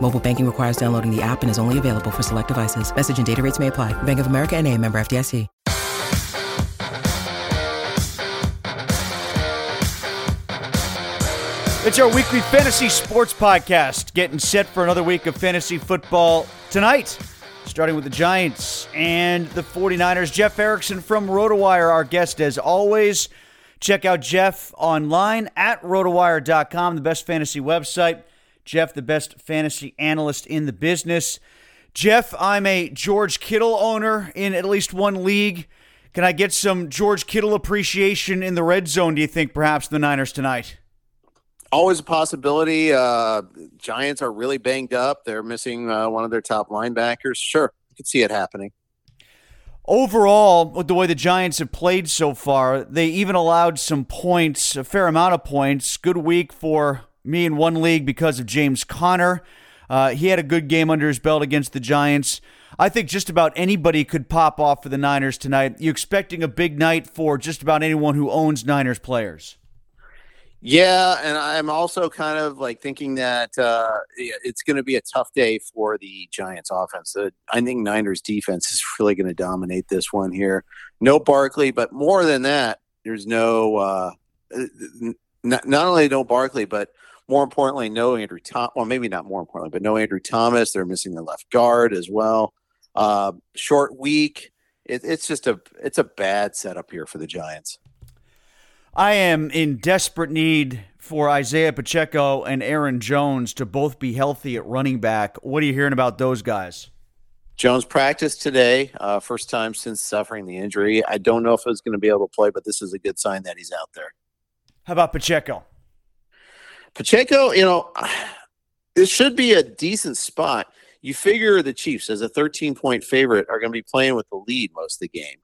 Mobile banking requires downloading the app and is only available for select devices. Message and data rates may apply. Bank of America and member FDIC. It's our weekly fantasy sports podcast, getting set for another week of fantasy football tonight, starting with the Giants and the 49ers. Jeff Erickson from RotoWire, our guest as always. Check out Jeff online at rotowire.com, the best fantasy website. Jeff, the best fantasy analyst in the business. Jeff, I'm a George Kittle owner in at least one league. Can I get some George Kittle appreciation in the red zone, do you think, perhaps, the Niners tonight? always a possibility. Uh, Giants are really banged up. They're missing uh, one of their top linebackers. Sure, you could see it happening. Overall, with the way the Giants have played so far, they even allowed some points, a fair amount of points. Good week for me in one league because of James Conner. Uh, he had a good game under his belt against the Giants. I think just about anybody could pop off for the Niners tonight. You expecting a big night for just about anyone who owns Niners players? Yeah, and I'm also kind of like thinking that uh, it's going to be a tough day for the Giants offense. I think Niners defense is really going to dominate this one here. No Barkley, but more than that, there's no uh, not, not only no Barkley, but more importantly, no Andrew Thomas. Well, maybe not more importantly, but no Andrew Thomas. They're missing the left guard as well. Uh, short week. It, it's just a it's a bad setup here for the Giants. I am in desperate need for Isaiah Pacheco and Aaron Jones to both be healthy at running back. What are you hearing about those guys? Jones practiced today, uh, first time since suffering the injury. I don't know if he's going to be able to play, but this is a good sign that he's out there. How about Pacheco? Pacheco, you know, it should be a decent spot. You figure the Chiefs, as a 13 point favorite, are going to be playing with the lead most of the game.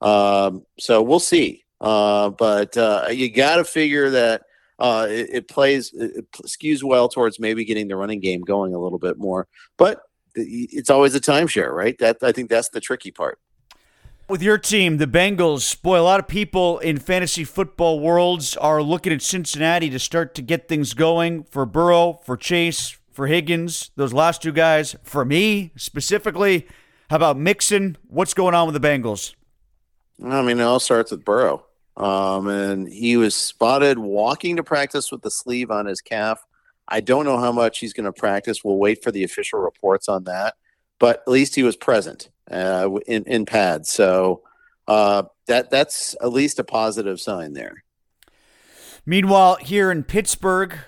Um, so we'll see. Uh, but uh, you got to figure that uh, it, it, plays, it skews well towards maybe getting the running game going a little bit more. But it's always a timeshare, right? That I think that's the tricky part. With your team, the Bengals, boy, a lot of people in fantasy football worlds are looking at Cincinnati to start to get things going for Burrow, for Chase, for Higgins, those last two guys. For me specifically, how about Mixon? What's going on with the Bengals? I mean, it all starts with Burrow. Um, and he was spotted walking to practice with the sleeve on his calf. I don't know how much he's going to practice. We'll wait for the official reports on that. But at least he was present uh, in in pads, so uh, that that's at least a positive sign there. Meanwhile, here in Pittsburgh,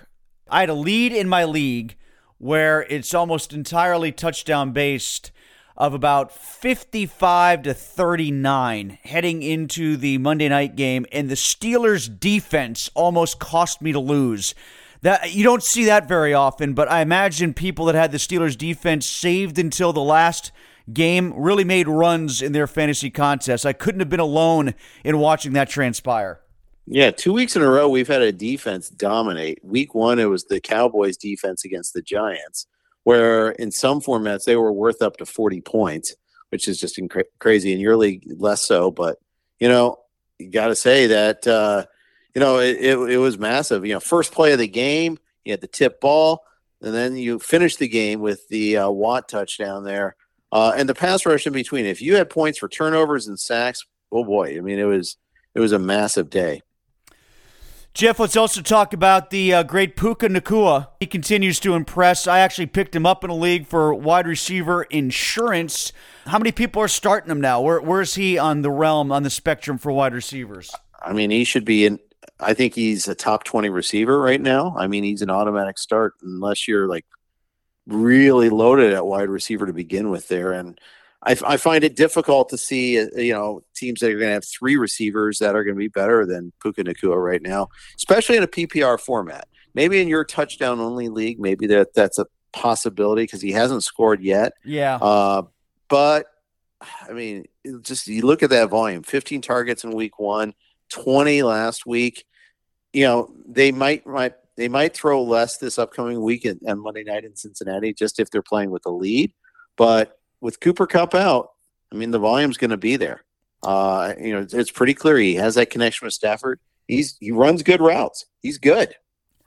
I had a lead in my league where it's almost entirely touchdown based of about 55 to 39 heading into the Monday night game, and the Steelers' defense almost cost me to lose. That you don't see that very often, but I imagine people that had the Steelers' defense saved until the last game really made runs in their fantasy contest. I couldn't have been alone in watching that transpire. Yeah, two weeks in a row we've had a defense dominate. Week one, it was the Cowboys' defense against the Giants where in some formats they were worth up to 40 points, which is just inc- crazy. In your league, less so. But, you know, you got to say that, uh, you know, it, it, it, was massive. You know, first play of the game, you had the tip ball, and then you finish the game with the uh, Watt touchdown there. Uh, and the pass rush in between. If you had points for turnovers and sacks, oh boy, I mean, it was it was a massive day. Jeff, let's also talk about the uh, great Puka Nacua. He continues to impress. I actually picked him up in a league for wide receiver insurance. How many people are starting him now? Where, where is he on the realm, on the spectrum for wide receivers? I mean, he should be in. I think he's a top 20 receiver right now. I mean, he's an automatic start unless you're like really loaded at wide receiver to begin with there. And I, I find it difficult to see, uh, you know, teams that are going to have three receivers that are going to be better than Puka Nacua right now, especially in a PPR format. Maybe in your touchdown only league, maybe that that's a possibility because he hasn't scored yet. Yeah. Uh, but I mean, just you look at that volume 15 targets in week one, 20 last week. You know, they might, might they might throw less this upcoming week and Monday night in Cincinnati just if they're playing with the lead. But with Cooper Kupp out, I mean, the volume's going to be there. Uh, you know, it's pretty clear he has that connection with Stafford. He's he runs good routes. He's good,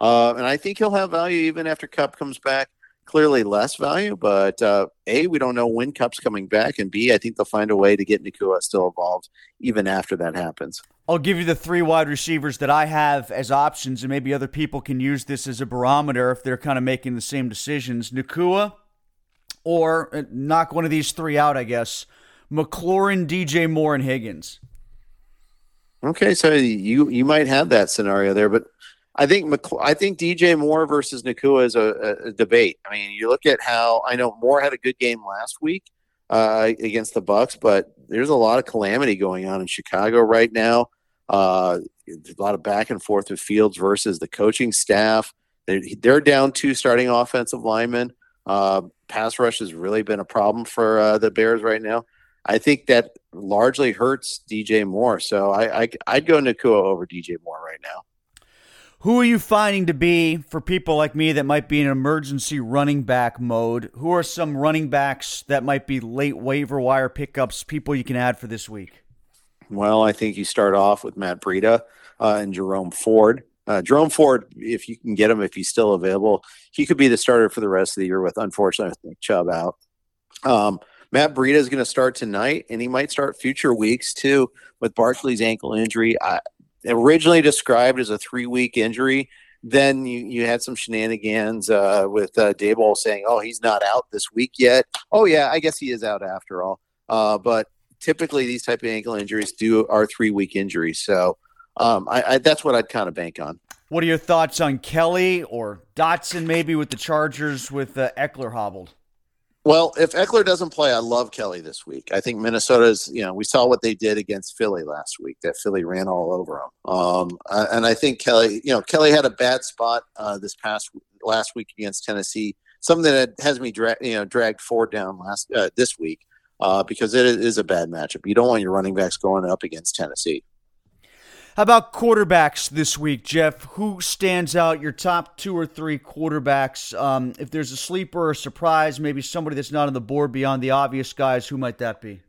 uh, and I think he'll have value even after Cup comes back clearly less value, but uh, A, we don't know when Kupp's coming back, and B, I think they'll find a way to get Nacua still involved even after that happens. I'll give you the three wide receivers that I have as options, and maybe other people can use this as a barometer if they're kind of making the same decisions. Nacua, or uh, knock one of these three out, I guess. McLaurin, DJ Moore, and Higgins. Okay, so you you might have that scenario there, but I think I think DJ Moore versus Nacua is a, a, debate. I mean, you look at how I know Moore had a good game last week uh, against the Bucks, but there's a lot of calamity going on in Chicago right now. Uh, a lot of back and forth with Fields versus the coaching staff. They're, they're down two starting offensive linemen. Uh, pass rush has really been a problem for uh, the Bears right now. I think that largely hurts DJ Moore. So I, I I'd go Nacua over DJ Moore right now. Who are you finding to be for people like me that might be in emergency running back mode? Who are some running backs that might be late waiver wire pickups, people you can add for this week? Well, I think you start off with Matt Breida uh, and Jerome Ford. Uh, Jerome Ford, if you can get him, if he's still available, he could be the starter for the rest of the year with, unfortunately, I think Chubb out. Um, Matt Breida is going to start tonight, and he might start future weeks too with Barkley's ankle injury. I, originally described as a three week injury. Then you, you had some shenanigans uh, with uh, Daboll saying, "Oh, he's not out this week yet." Oh yeah, I guess he is out after all. Uh, but typically, these type of ankle injuries do are three week injuries. So um, I, I, that's what I'd kind of bank on. What are your thoughts on Kelly or Dotson maybe with the Chargers with uh, Ekeler hobbled? Well, if Ekeler doesn't play, I love Kelly this week. I think Minnesota's, you know, we saw what they did against Philly last week. That Philly ran all over them. Um, and I think Kelly, you know, Kelly had a bad spot uh, this past last week against Tennessee. Something that has me, dra- you know, dragged Ford down last uh, this week uh, because it is a bad matchup. You don't want your running backs going up against Tennessee. How about quarterbacks this week, Jeff? Who stands out? Your top two or three quarterbacks. Um, if there's a sleeper or a surprise, maybe somebody that's not on the board beyond the obvious guys, who might that be?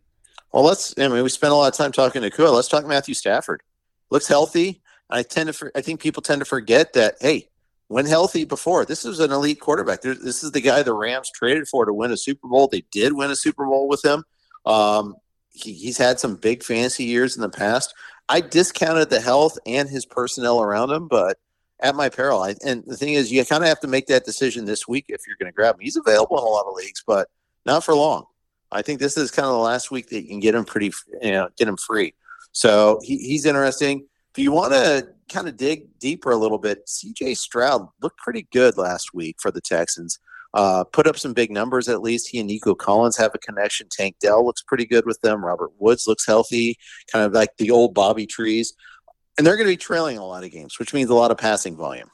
Well, let's. I mean, we spent a lot of time talking to Kua. Let's talk Matthew Stafford. Looks healthy. I tend to. I think people tend to forget that. Hey, when healthy before, this is an elite quarterback. This is the guy the Rams traded for to win a Super Bowl. They did win a Super Bowl with him. Um, he, he's had some big fancy years in the past. I discounted the health and his personnel around him, but at my peril. I, and the thing is, you kind of have to make that decision this week if you're going to grab him. He's available in a lot of leagues, but not for long. I think this is kind of the last week that you can get him pretty, you know, get him free. So he, he's interesting. If you want to kind of dig deeper a little bit, CJ Stroud looked pretty good last week for the Texans. Uh, put up some big numbers at least. He and Nico Collins have a connection. Tank Dell looks pretty good with them. Robert Woods looks healthy, kind of like the old Bobby Trees. And they're going to be trailing a lot of games, which means a lot of passing volume.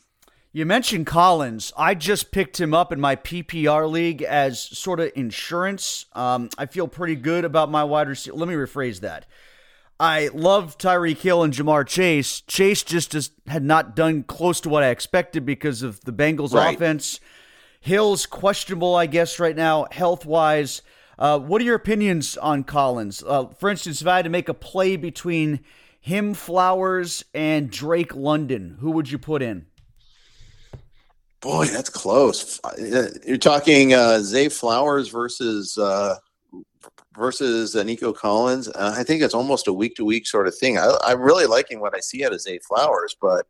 You mentioned Collins. I just picked him up in my PPR league as sort of insurance. Um, I feel pretty good about my wide receiver. Let me rephrase that. I love Tyreek Hill and Ja'Marr Chase. Chase just, just had not done close to what I expected because of the Bengals' right. offense. Hill's questionable, I guess, right now, health wise. Uh, what are your opinions on Collins? Uh, for instance, if I had to make a play between him, Flowers, and Drake London, who would you put in? Boy, that's close. You're talking uh, Zay Flowers versus uh, versus uh, Nico Collins. Uh, I think it's almost a week to week sort of thing. I, am really liking what I see out of Zay Flowers, but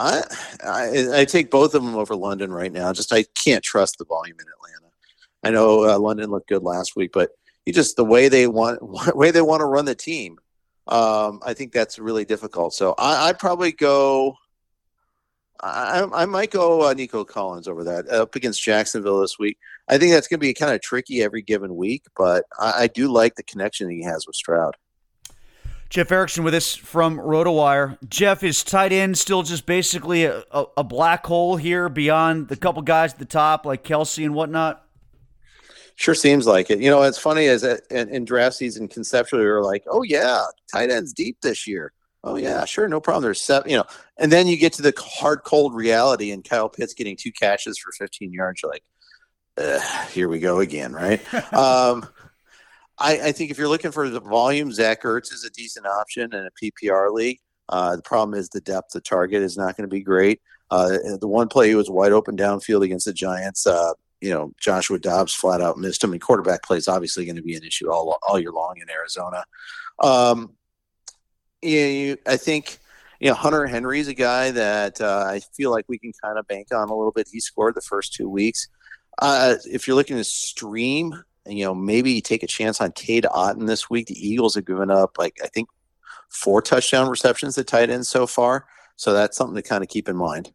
I, I, take both of them over London right now. Just I can't trust the volume in Atlanta. I know uh, London looked good last week, but you just the way they want way they want to run the team. Um, I think that's really difficult. So I, I'd probably go. I, I might go uh, Nico Collins over that up against Jacksonville this week. I think that's going to be kind of tricky every given week, but I, I do like the connection he has with Stroud. Jeff Erickson with us from RotoWire. Jeff, is tight end still just basically a, a, a, black hole here beyond the couple guys at the top like Kelce and whatnot? Sure seems like it. You know, it's funny as in, in draft season, conceptually, we are like, oh, yeah, tight end's deep this year. Oh, yeah, sure, no problem. There's seven, you know, and then you get to the hard, cold reality and Kyle Pitts getting two catches for 15 yards. You're like, here we go again, right? um, I, I, think if you're looking for the volume, Zach Ertz is a decent option in a PPR league. Uh, the problem is the depth of target is not going to be great. Uh, the one play he was wide open downfield against the Giants. Uh, you know, Joshua Dobbs flat out missed him, and quarterback play is obviously going to be an issue all all year long in Arizona. Um, you, I think you know Hunter Henry is a guy that uh, I feel like we can kind of bank on a little bit. He scored the first two weeks. Uh, if you're looking to stream you know, maybe take a chance on Cade Otton this week. The Eagles have given up, like, I think four touchdown receptions to tight ends so far. So that's something to kind of keep in mind.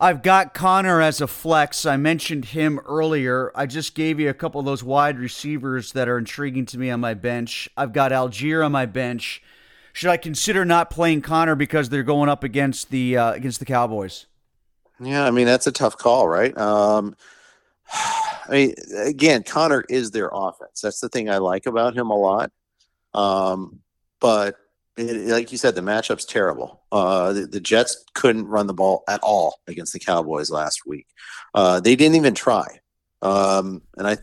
I've got Conner as a flex. I mentioned him earlier. I just gave you a couple of those wide receivers that are intriguing to me on my bench. I've got Allgeier on my bench. Should I consider not playing Conner because they're going up against the uh, against the Cowboys? Yeah, I mean that's a tough call, right? Um, I mean, again, Conner is their offense. That's the thing I like about him a lot. Um, but it, like you said, the matchup's terrible. Uh, the, the, Jets couldn't run the ball at all against the Cowboys last week. Uh, they didn't even try. Um, and I,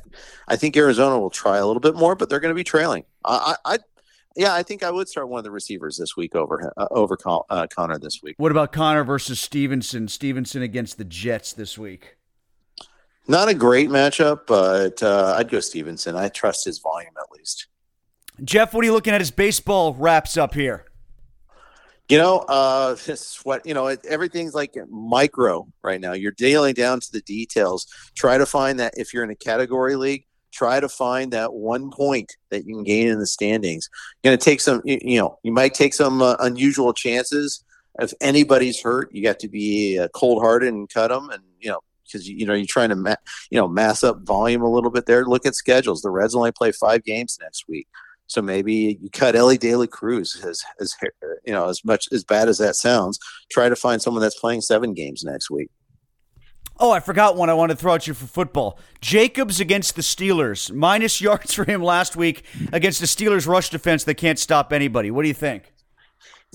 I think Arizona will try a little bit more, but they're going to be trailing. I, I, yeah, I think I would start one of the receivers this week over uh, over uh, Conner this week. What about Conner versus Stevenson? Stevenson against the Jets this week. Not a great matchup, but uh, I'd go Stevenson. I trust his volume at least. Jeff, what are you looking at as baseball wraps up here? You know, uh, what you know, it, everything's like micro right now. You're dealing down to the details. Try to find that if you're in a category league, try to find that one point that you can gain in the standings. You're going to take some, you, you, know, you might take some uh, unusual chances. If anybody's hurt, you got to be uh, cold hearted and cut them, and you know, because you know you're trying to ma- you know mass up volume a little bit there. Look at schedules. The Reds only play five games next week, so maybe you cut Elly De La Cruz as as you know as much as bad as that sounds. Try to find someone that's playing seven games next week. Oh, I forgot one I wanted to throw at you for football. Jacobs against the Steelers. Minus yards for him last week against the Steelers rush defense that can't stop anybody. What do you think?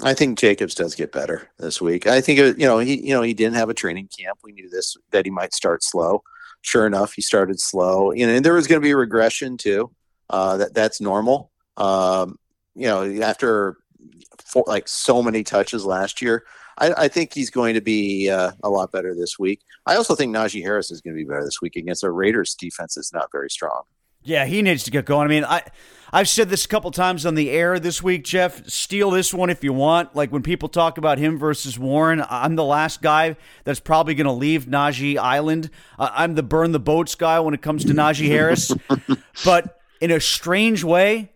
I think Jacobs does get better this week. I think you know he you know he didn't have a training camp. We knew this that he might start slow. Sure enough, he started slow. You know, and there was going to be regression too. Uh, that that's normal. Um, you know, after for, like so many touches last year, I, I think he's going to be uh, a lot better this week. I also think Najee Harris is going to be better this week against a Raiders defense that's not very strong. Yeah, he needs to get going. I mean, I I've said this a couple times on the air this week, Jeff. Steal this one if you want. Like when people talk about him versus Warren, I'm the last guy that's probably going to leave Najee Island. Uh, I'm the burn the boats guy when it comes to Najee Harris. but in a strange way,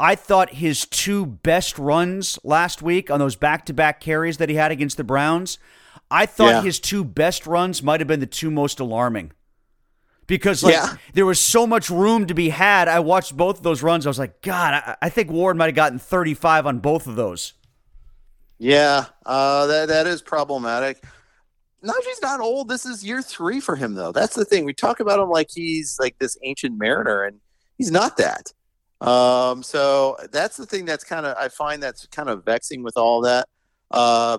I thought his two best runs last week on those back-to-back carries that he had against the Browns, I thought yeah. his two best runs might have been the two most alarming because like yeah. there was so much room to be had. I watched both of those runs. I was like, God, I, I think Ward might have gotten 35 on both of those. Yeah, uh, that that is problematic. Najee's not old. This is year three for him, though. That's the thing. We talk about him like he's like this ancient mariner, and he's not that. Um, so that's the thing that's kind of I find that's kind of vexing with all that. Uh,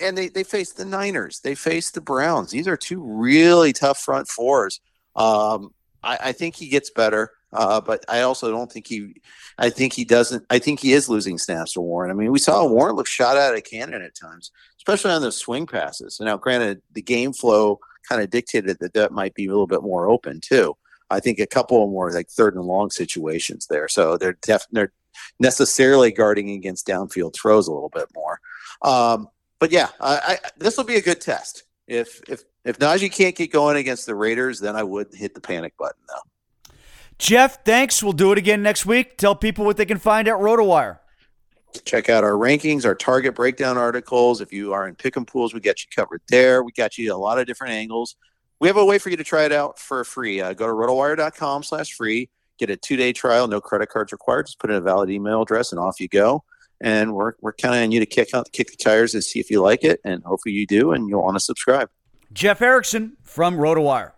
and they they face the Niners, they face the Browns. These are two really tough front fours um, I, I, think he gets better, uh, but I also don't think he. I think he doesn't. I think he is losing snaps to Warren. I mean, we saw Warren look shot out of cannon at times, especially on those swing passes. Now, granted, the game flow kind of dictated that that might be a little bit more open too. I think a couple of more like third and long situations there, so they're def- they're necessarily guarding against downfield throws a little bit more. Um, but yeah, I, I, this will be a good test. If if if Najee can't get going against the Raiders, then I would hit the panic button though. Jeff, thanks. We'll do it again next week. Tell people what they can find at RotoWire. Check out our rankings, our target breakdown articles. If you are in pick'em pools, we got you covered there. We got you a lot of different angles. We have a way for you to try it out for free. Uh, go to rotowire.com slash free. Get a two-day trial, no credit cards required. Just put in a valid email address and off you go. And we're, we're counting on you to kick out, kick the tires and see if you like it. And hopefully you do, and you'll want to subscribe. Jeff Erickson from RotoWire.